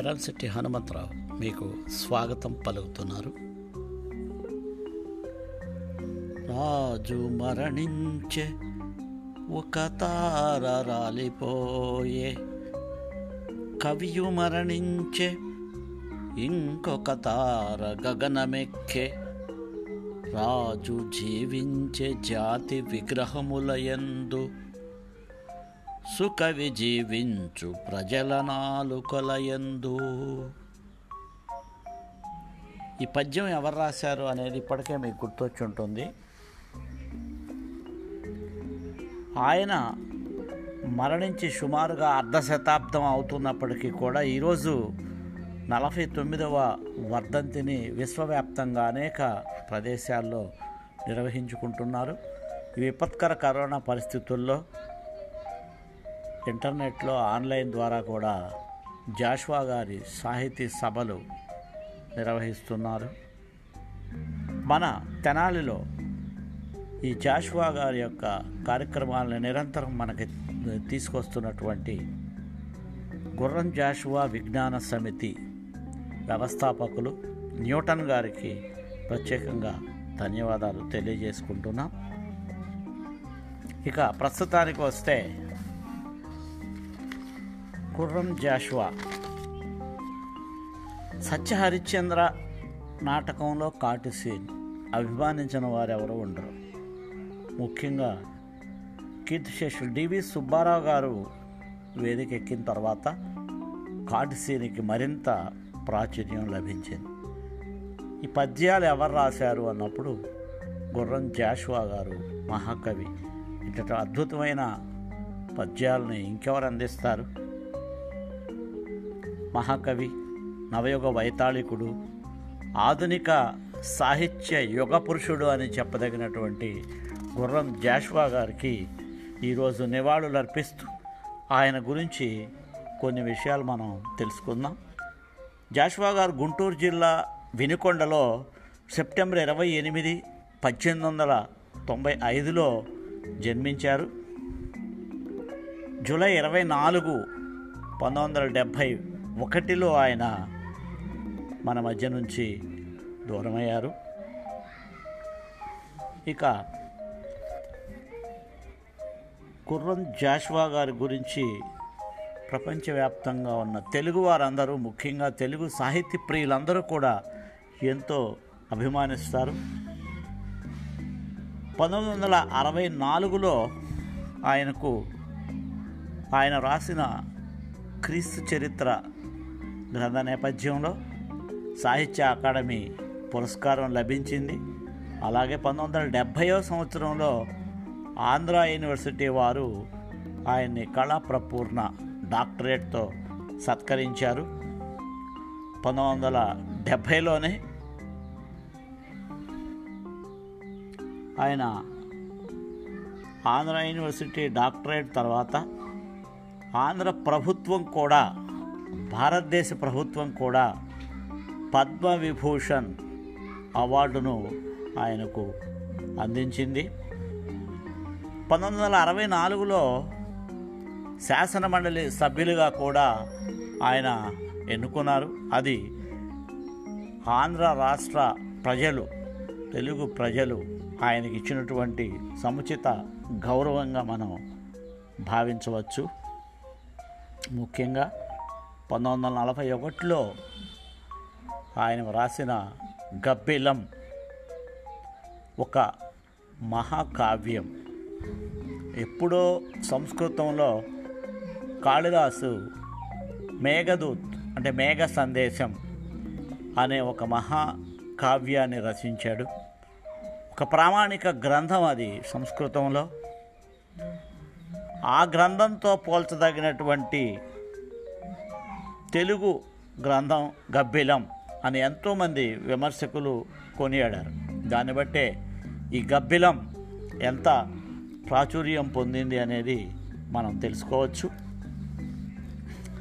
ఎర్రంశెట్టి హనుమంతరావు మీకు స్వాగతం పలుకుతున్నారు. రాజు మరణించే ఒక తార రాలిపోయే. కవియు మరణించే ఇంకొక తార గగనమెక్కే. రాజు జీవించే జాతి విగ్రహములయందు సుఖవి జీవించు ప్రజల నాలుకలయందు. ఈ పద్యం ఎవరు రాశారు అనేది ఇప్పటికే మీకు గుర్తొచ్చి ఉంటుంది. ఆయన మరణించి సుమారుగా అర్ధ శతాబ్దం అవుతున్నప్పటికీ కూడా ఈరోజు నలభై తొమ్మిదవ వర్ధంతిని విశ్వవ్యాప్తంగా అనేక ప్రదేశాల్లో నిర్వహించుకుంటున్నారు. ఈ విపత్కర కరోనా పరిస్థితుల్లో ఇంటర్నెట్లో ఆన్లైన్ ద్వారా కూడా జాష్వా గారి సాహితీ సభలు నిర్వహిస్తున్నారు. మన తెనాలిలో ఈ జాష్వా గారి యొక్క కార్యక్రమాలను నిరంతరం మనకి తీసుకొస్తున్నటువంటి గుర్రం జాషువా విజ్ఞాన సమితి వ్యవస్థాపకులు న్యూటన్ గారికి ప్రత్యేకంగా ధన్యవాదాలు తెలియజేసుకుంటున్నాం. ఇక ప్రస్తుతానికి వస్తే గుర్రం జాషువా. సత్య హరిశ్చంద్ర నాటకంలో కాటు సీన్. అభిమానించిన వారెవరు ఉండరు. ముఖ్యంగా కీర్తిశేషులు డివి సుబ్బారావు గారు వేదిక ఎక్కిన తర్వాత కాటు సీన్కి మరింత ప్రాచుర్యం లభించింది. ఈ పద్యాలు ఎవరు రాశారు అన్నప్పుడు గుర్రం జాషువా గారు మహాకవి. ఇట అద్భుతమైన పద్యాలని ఇంకెవరు అందిస్తారు? మహాకవి నవయుగ వైతాళికుడు ఆధునిక సాహిత్య యుగ పురుషుడు అని చెప్పదగినటువంటి గుర్రం జాష్వా గారికి ఈరోజు నివాళులు అర్పిస్తూ ఆయన గురించి కొన్ని విషయాలు మనం తెలుసుకుందాం. జాష్వా గారు గుంటూరు జిల్లా వినుకొండలో సెప్టెంబర్ ఇరవై ఎనిమిది పద్దెనిమిది వందల తొంభై ఐదులో జన్మించారు. జూలై ఇరవై నాలుగు పంతొమ్మిది వందల డెబ్భై ఒకటిలో ఆయన మన మధ్య నుంచి దూరమయ్యారు. ఇక కుర్రం జాష్వా గారి గురించి ప్రపంచవ్యాప్తంగా ఉన్న తెలుగు వారందరూ ముఖ్యంగా తెలుగు సాహిత్య ప్రియులందరూ కూడా ఎంతో అభిమానిస్తారు. పంతొమ్మిది వందల అరవై నాలుగులో ఆయనకు ఆయన రాసిన క్రీస్తు చరిత్ర గ్రంథ నేపథ్యంలో సాహిత్య అకాడమీ పురస్కారం లభించింది. అలాగే పంతొమ్మిది వందల డెబ్భైవ సంవత్సరంలో ఆంధ్ర యూనివర్సిటీ వారు ఆయన్ని కళాప్రపూర్ణ డాక్టరేట్తో సత్కరించారు. పంతొమ్మిది వందల డెబ్భైలోనే ఆయన ఆంధ్ర యూనివర్సిటీ డాక్టరేట్ తర్వాత ఆంధ్ర ప్రభుత్వం కూడా భారతదేశ ప్రభుత్వం కూడా పద్మవిభూషణ్ అవార్డును ఆయనకు అందించింది. పంతొమ్మిది వందల అరవై నాలుగులో శాసనమండలి సభ్యులుగా కూడా ఆయన ఎన్నుకున్నారు. అది ఆంధ్ర రాష్ట్ర ప్రజలు తెలుగు ప్రజలు ఆయనకి ఇచ్చినటువంటి సముచిత గౌరవంగా మనం భావించవచ్చు. ముఖ్యంగా పంతొమ్మిది వందల నలభై ఒకటిలో ఆయన వ్రాసిన గబ్బిలం ఒక మహాకావ్యం. ఎప్పుడో సంస్కృతంలో కాళిదాసు మేఘదూత్ అంటే మేఘ సందేశం అనే ఒక మహాకావ్యాన్ని రచించాడు. ఒక ప్రామాణిక గ్రంథం అది సంస్కృతంలో. ఆ గ్రంథంతో పోల్చదగినటువంటి తెలుగు గ్రంథం గబ్బిలం అని ఎంతోమంది విమర్శకులు కొనియాడారు. దాన్ని బట్టే ఈ గబ్బిలం ఎంత ప్రాచుర్యం పొందింది అనేది మనం తెలుసుకోవచ్చు.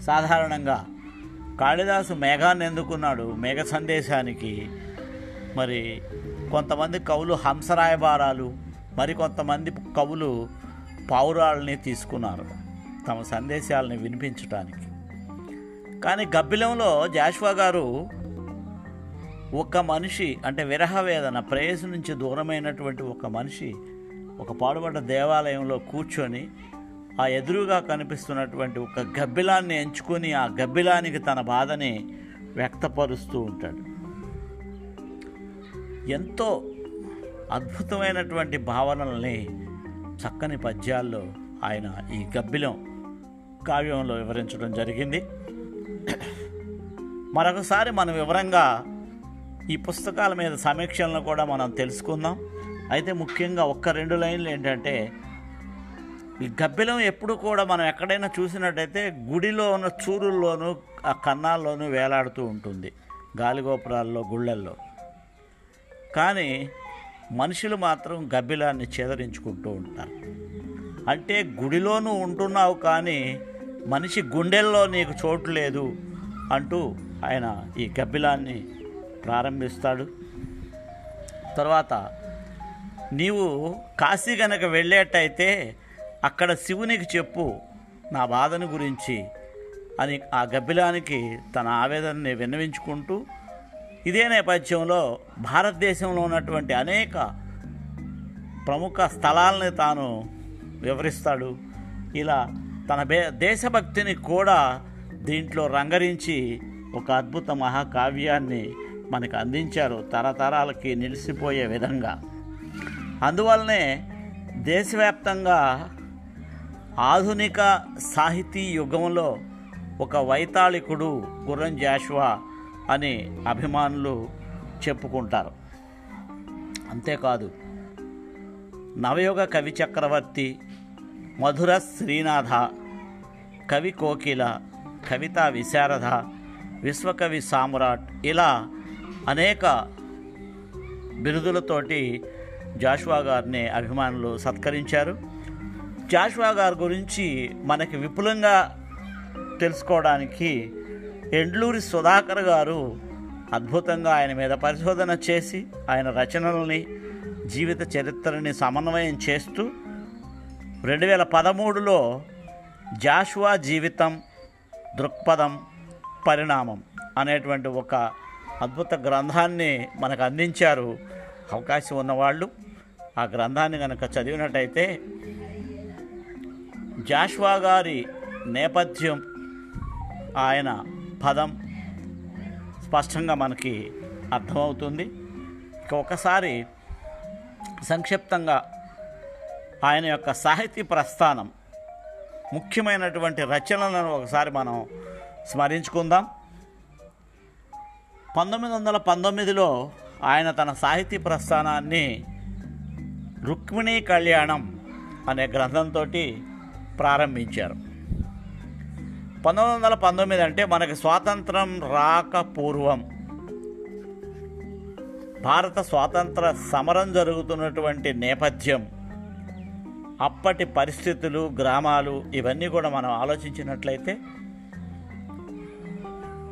సాధారణంగా కాళిదాసు మేఘాన్ని ఎందుకున్నాడు? మేఘ సందేశానికి. మరి కొంతమంది కవులు హంసరాయబారాలు మరికొంతమంది కవులు పావురాళ్ళని తీసుకున్నారు. తమ సందేశాలని వినిపించటానికి. కానీ గబ్బిలంలో జాష్వా గారు ఒక మనిషి అంటే విరహ వేదన ప్రేయసు నుంచి దూరమైనటువంటి ఒక మనిషి ఒక పాడుబడ్డ దేవాలయంలో కూర్చొని ఆ ఎదురుగా కనిపిస్తున్నటువంటి ఒక గబ్బిలాన్ని ఎంచుకొని ఆ గబ్బిలానికి తన బాధని వ్యక్తపరుస్తూ ఉంటాడు. ఎంతో అద్భుతమైనటువంటి భావనల్ని చక్కని పద్యాల్లో ఆయన ఈ గబ్బిలం కావ్యంలో వివరించడం జరిగింది. మరొకసారి మనం వివరంగా ఈ పుస్తకాల మీద సమీక్షలను కూడా మనం తెలుసుకుందాం. అయితే ముఖ్యంగా ఒక్క రెండు లైన్లు ఏంటంటే ఈ గబ్బిలం ఎప్పుడు కూడా మనం ఎక్కడైనా చూసినట్టయితే గుడిలో ఉన్న చూరుల్లోనూ ఆ కన్నాల్లోనూ వేలాడుతూ ఉంటుంది గాలిగోపురాల్లో గుళ్ళల్లో. కానీ మనుషులు మాత్రం గబ్బిలాన్ని చేదరించుకుంటూ ఉంటారు. అంటే గుడిలోనూ ఉంటున్నావు కానీ మనిషి గుండెల్లో నీకు చోటు లేదు అంటూ ఆయన ఈ గబ్బిలాన్ని ప్రారంభిస్తాడు. తర్వాత నీవు కాశీ గనక వెళ్ళేటైతే అక్కడ శివునికి చెప్పు నా బాధను గురించి అని ఆ గబ్బిలానికి తన ఆవేదనని విన్నవించుకుంటూ ఇదే నేపథ్యంలో భారతదేశంలో ఉన్నటువంటి అనేక ప్రముఖ స్థలాలని తాను వివరిస్తాడు. ఇలా తన దేశభక్తిని కూడా దీంట్లో రంగరించి ఒక అద్భుత మహాకావ్యాన్ని మనకు అందించారు తరతరాలకి నిలిచిపోయే విధంగా. అందువల్లనే దేశవ్యాప్తంగా ఆధునిక సాహితీ యుగంలో ఒక వైతాళికుడు గుర్రం జాషువా అని అభిమానులు చెప్పుకుంటారు. అంతేకాదు నవయుగ కవి చక్రవర్తి మధుర శ్రీనాథ కవి కోకిల కవితా విశారద విశ్వకవి సామ్రాట్ ఇలా అనేక బిరుదులతోటి జాషువా గారిని అభిమానులు సత్కరించారు. జాషువా గారి గురించి మనకి విపులంగా తెలుసుకోవడానికి ఎండ్లూరి సుధాకర్ గారు అద్భుతంగా ఆయన మీద పరిశోధన చేసి ఆయన రచనల్ని జీవిత చరిత్రని సమన్వయం చేస్తూ రెండు వేల పదమూడులో జాషువా జీవితం దృక్పథం పరిణామం అనేటువంటి ఒక అద్భుత గ్రంథాన్ని మనకు అందించారు అవకాశం ఉన్నవాళ్ళు. ఆ గ్రంథాన్ని కనుక చదివినట్టయితే జాష్వా గారి నేపథ్యం ఆయన పదం స్పష్టంగా మనకి అర్థమవుతుంది. ఒకసారి సంక్షిప్తంగా ఆయన యొక్క సాహితీ ప్రస్థానం ముఖ్యమైనటువంటి రచనలను ఒకసారి మనం స్మరించుకుందాం. పంతొమ్మిది వందల పంతొమ్మిదిలో ఆయన తన సాహితీ ప్రస్థానాన్ని రుక్మిణీ కళ్యాణం అనే గ్రంథంతో ప్రారంభించారు. పంతొమ్మిది వందల పంతొమ్మిది అంటే మనకి స్వాతంత్రం రాక పూర్వం భారత స్వాతంత్ర సమరం జరుగుతున్నటువంటి నేపథ్యం అప్పటి పరిస్థితులు గ్రామాలు ఇవన్నీ కూడా మనం ఆలోచించినట్లయితే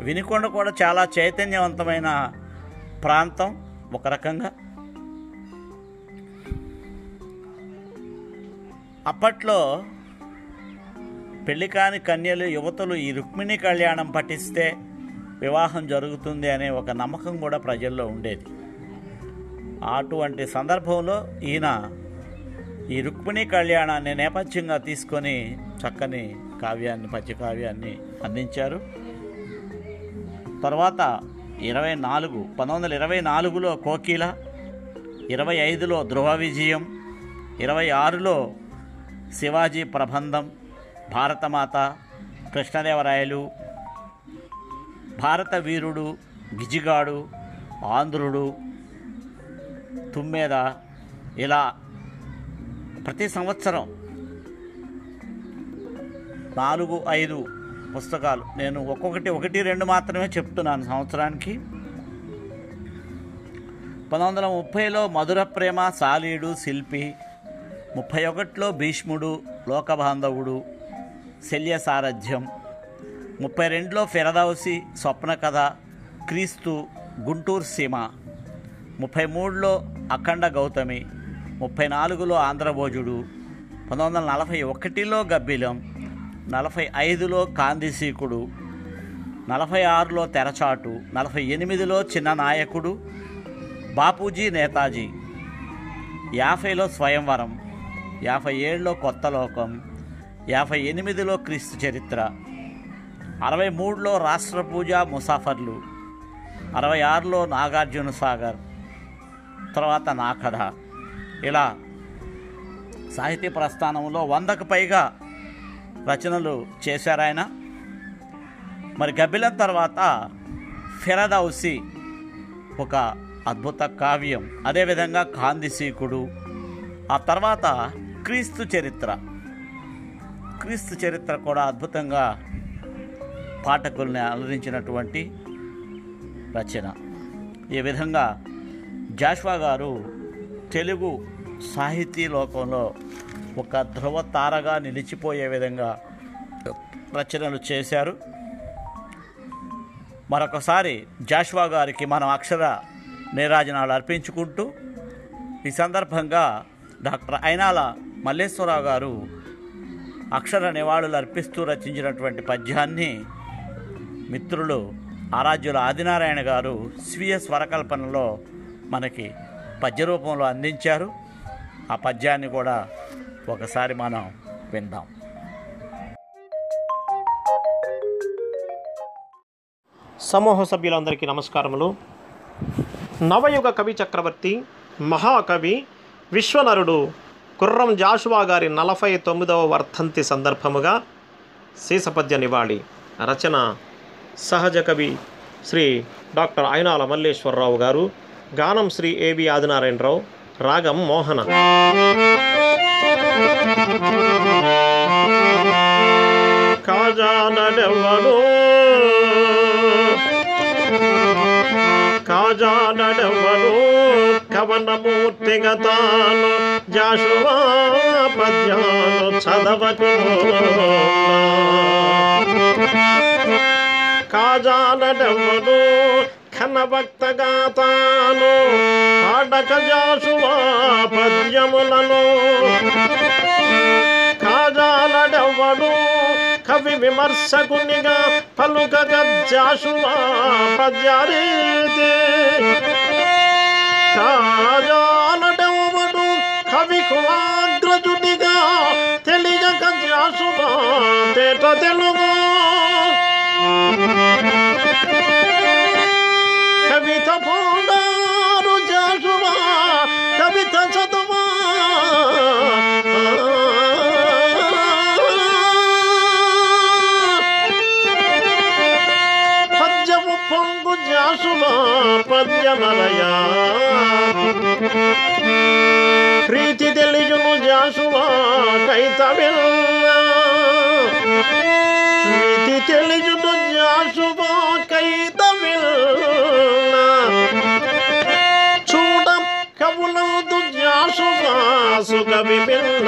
వినికొండ కూడా చాలా చైతన్యవంతమైన ప్రాంతం ఒక రకంగా. అప్పట్లో పెళ్ళి కాని కన్యలు యువతులు ఈ రుక్మిణి కళ్యాణం పఠిస్తే వివాహం జరుగుతుంది అనే ఒక నమ్మకం కూడా ప్రజల్లో ఉండేది. అటువంటి సందర్భంలో ఈయన ఈ రుక్మిణి కళ్యాణాన్ని నేపథ్యంగా తీసుకొని చక్కని కావ్యాన్ని పద్య కావ్యాన్ని అందించారు. తర్వాత ఇరవై నాలుగు పంతొమ్మిది వందల ఇరవై నాలుగులో కోకిల ఇరవై ఐదులో ధ్రువ విజయం ఇరవై ఆరులో శివాజీ ప్రబంధం భారతమాత కృష్ణదేవరాయలు భారత వీరుడు గిజిగాడు ఆంధ్రుడు తుమ్మేద ఇలా ప్రతి సంవత్సరం నాలుగు ఐదు పుస్తకాలు. నేను ఒక్కొక్కటి ఒకటి రెండు మాత్రమే చెప్తున్నాను సంవత్సరానికి. పంతొమ్మిది వందల ముప్పైలో మధుర ప్రేమ సాలీడు శిల్పి. ముప్పై ఒకటిలో భీష్ముడు లోకబాంధవుడు శల్య సారథ్యం ముప్పై రెండులో ఫిరదౌసి స్వప్న కథ క్రీస్తు గుంటూరు సీమ ముప్పై మూడులో అఖండ గౌతమి. ముప్పై నాలుగులో ఆంధ్రభోజుడు. పంతొమ్మిది వందల నలభై ఒకటిలో గబ్బిలం. నలభై ఐదులో కాందిశీకుడు నలభై ఆరులో తెరచాటు నలభై ఎనిమిదిలో చిన్న నాయకుడు బాపూజీ నేతాజీ యాభైలో స్వయంవరం యాభై ఏడులో కొత్త లోకం యాభై ఎనిమిదిలో క్రీస్తు చరిత్ర అరవై మూడులో రాష్ట్ర పూజ ముసాఫర్లు అరవై ఆరులో నాగార్జున సాగర్ తర్వాత నాకడ. ఇలా సాహితీ ప్రస్థానంలో వందకు పైగా రచనలు చేశారు ఆయన. మరి గబ్బిలం తర్వాత ఫిరదౌసి ఒక అద్భుత కావ్యం. అదేవిధంగా కాందిశీకుడు ఆ తర్వాత క్రీస్తు చరిత్ర. క్రీస్తు చరిత్ర కూడా అద్భుతంగా పాఠకుల్ని అలరించినటువంటి రచన. ఈ విధంగా జాష్వా గారు తెలుగు సాహితీ లోకంలో ఒక ధ్రువ తారగా నిలిచిపోయే విధంగా రచనలు చేశారు. మరొకసారి జాష్వా గారికి మనం అక్షర నీరాజనాలు అర్పించుకుంటూ ఈ సందర్భంగా డాక్టర్ అయినాల మల్లేశ్వరరావు గారు అక్షర నివాళులు అర్పిస్తూ రచించినటువంటి పద్యాన్ని మిత్రులు ఆరాధ్యుల ఆదినారాయణ గారు స్వీయ స్వరకల్పనలో మనకి పద్య రూపంలో అందించారు. ఆ పద్యాన్ని కూడా ఒకసారి మనం విందాం. సమూహ సభ్యులందరికీ నమస్కారములు. నవయుగ కవి చక్రవర్తి మహాకవి విశ్వనరుడు కుర్రం జాషువా గారి నలభై తొమ్మిదవ వర్ధంతి సందర్భముగా శీసపద్య నివాళి రచన సహజ కవి శ్రీ డాక్టర్ అయినాల మల్లేశ్వరరావు గారు. గానం శ్రీ ఏబి ఆదినారాయణరావు. రాగం మోహన. కాజానడెవ్వడు కాజానడెవ్వడు కవనమూర్తిగా తాను జాషువా పద్యాలు చదవకు కాజానడెవ్వడు కనభక్తగా తాను ఆడక జాసువా పద్యములను కాజాలడెవ్వడు కవి విమర్శకునిగా పలుకగ జాషువా పద్యారీతి కాజాలడెవ్వడు కవి కులాగ్రజునిగా తెలియక జాసువా తేట తెలుగు. పద్యమలయా ప్రీతి తెలియను జాసువా కైతవిల్ల. ప్రీతి తెలియను జాసువా కైతవిల్ల. చూడ కవులందు జాసువా సుగవి పిల్ల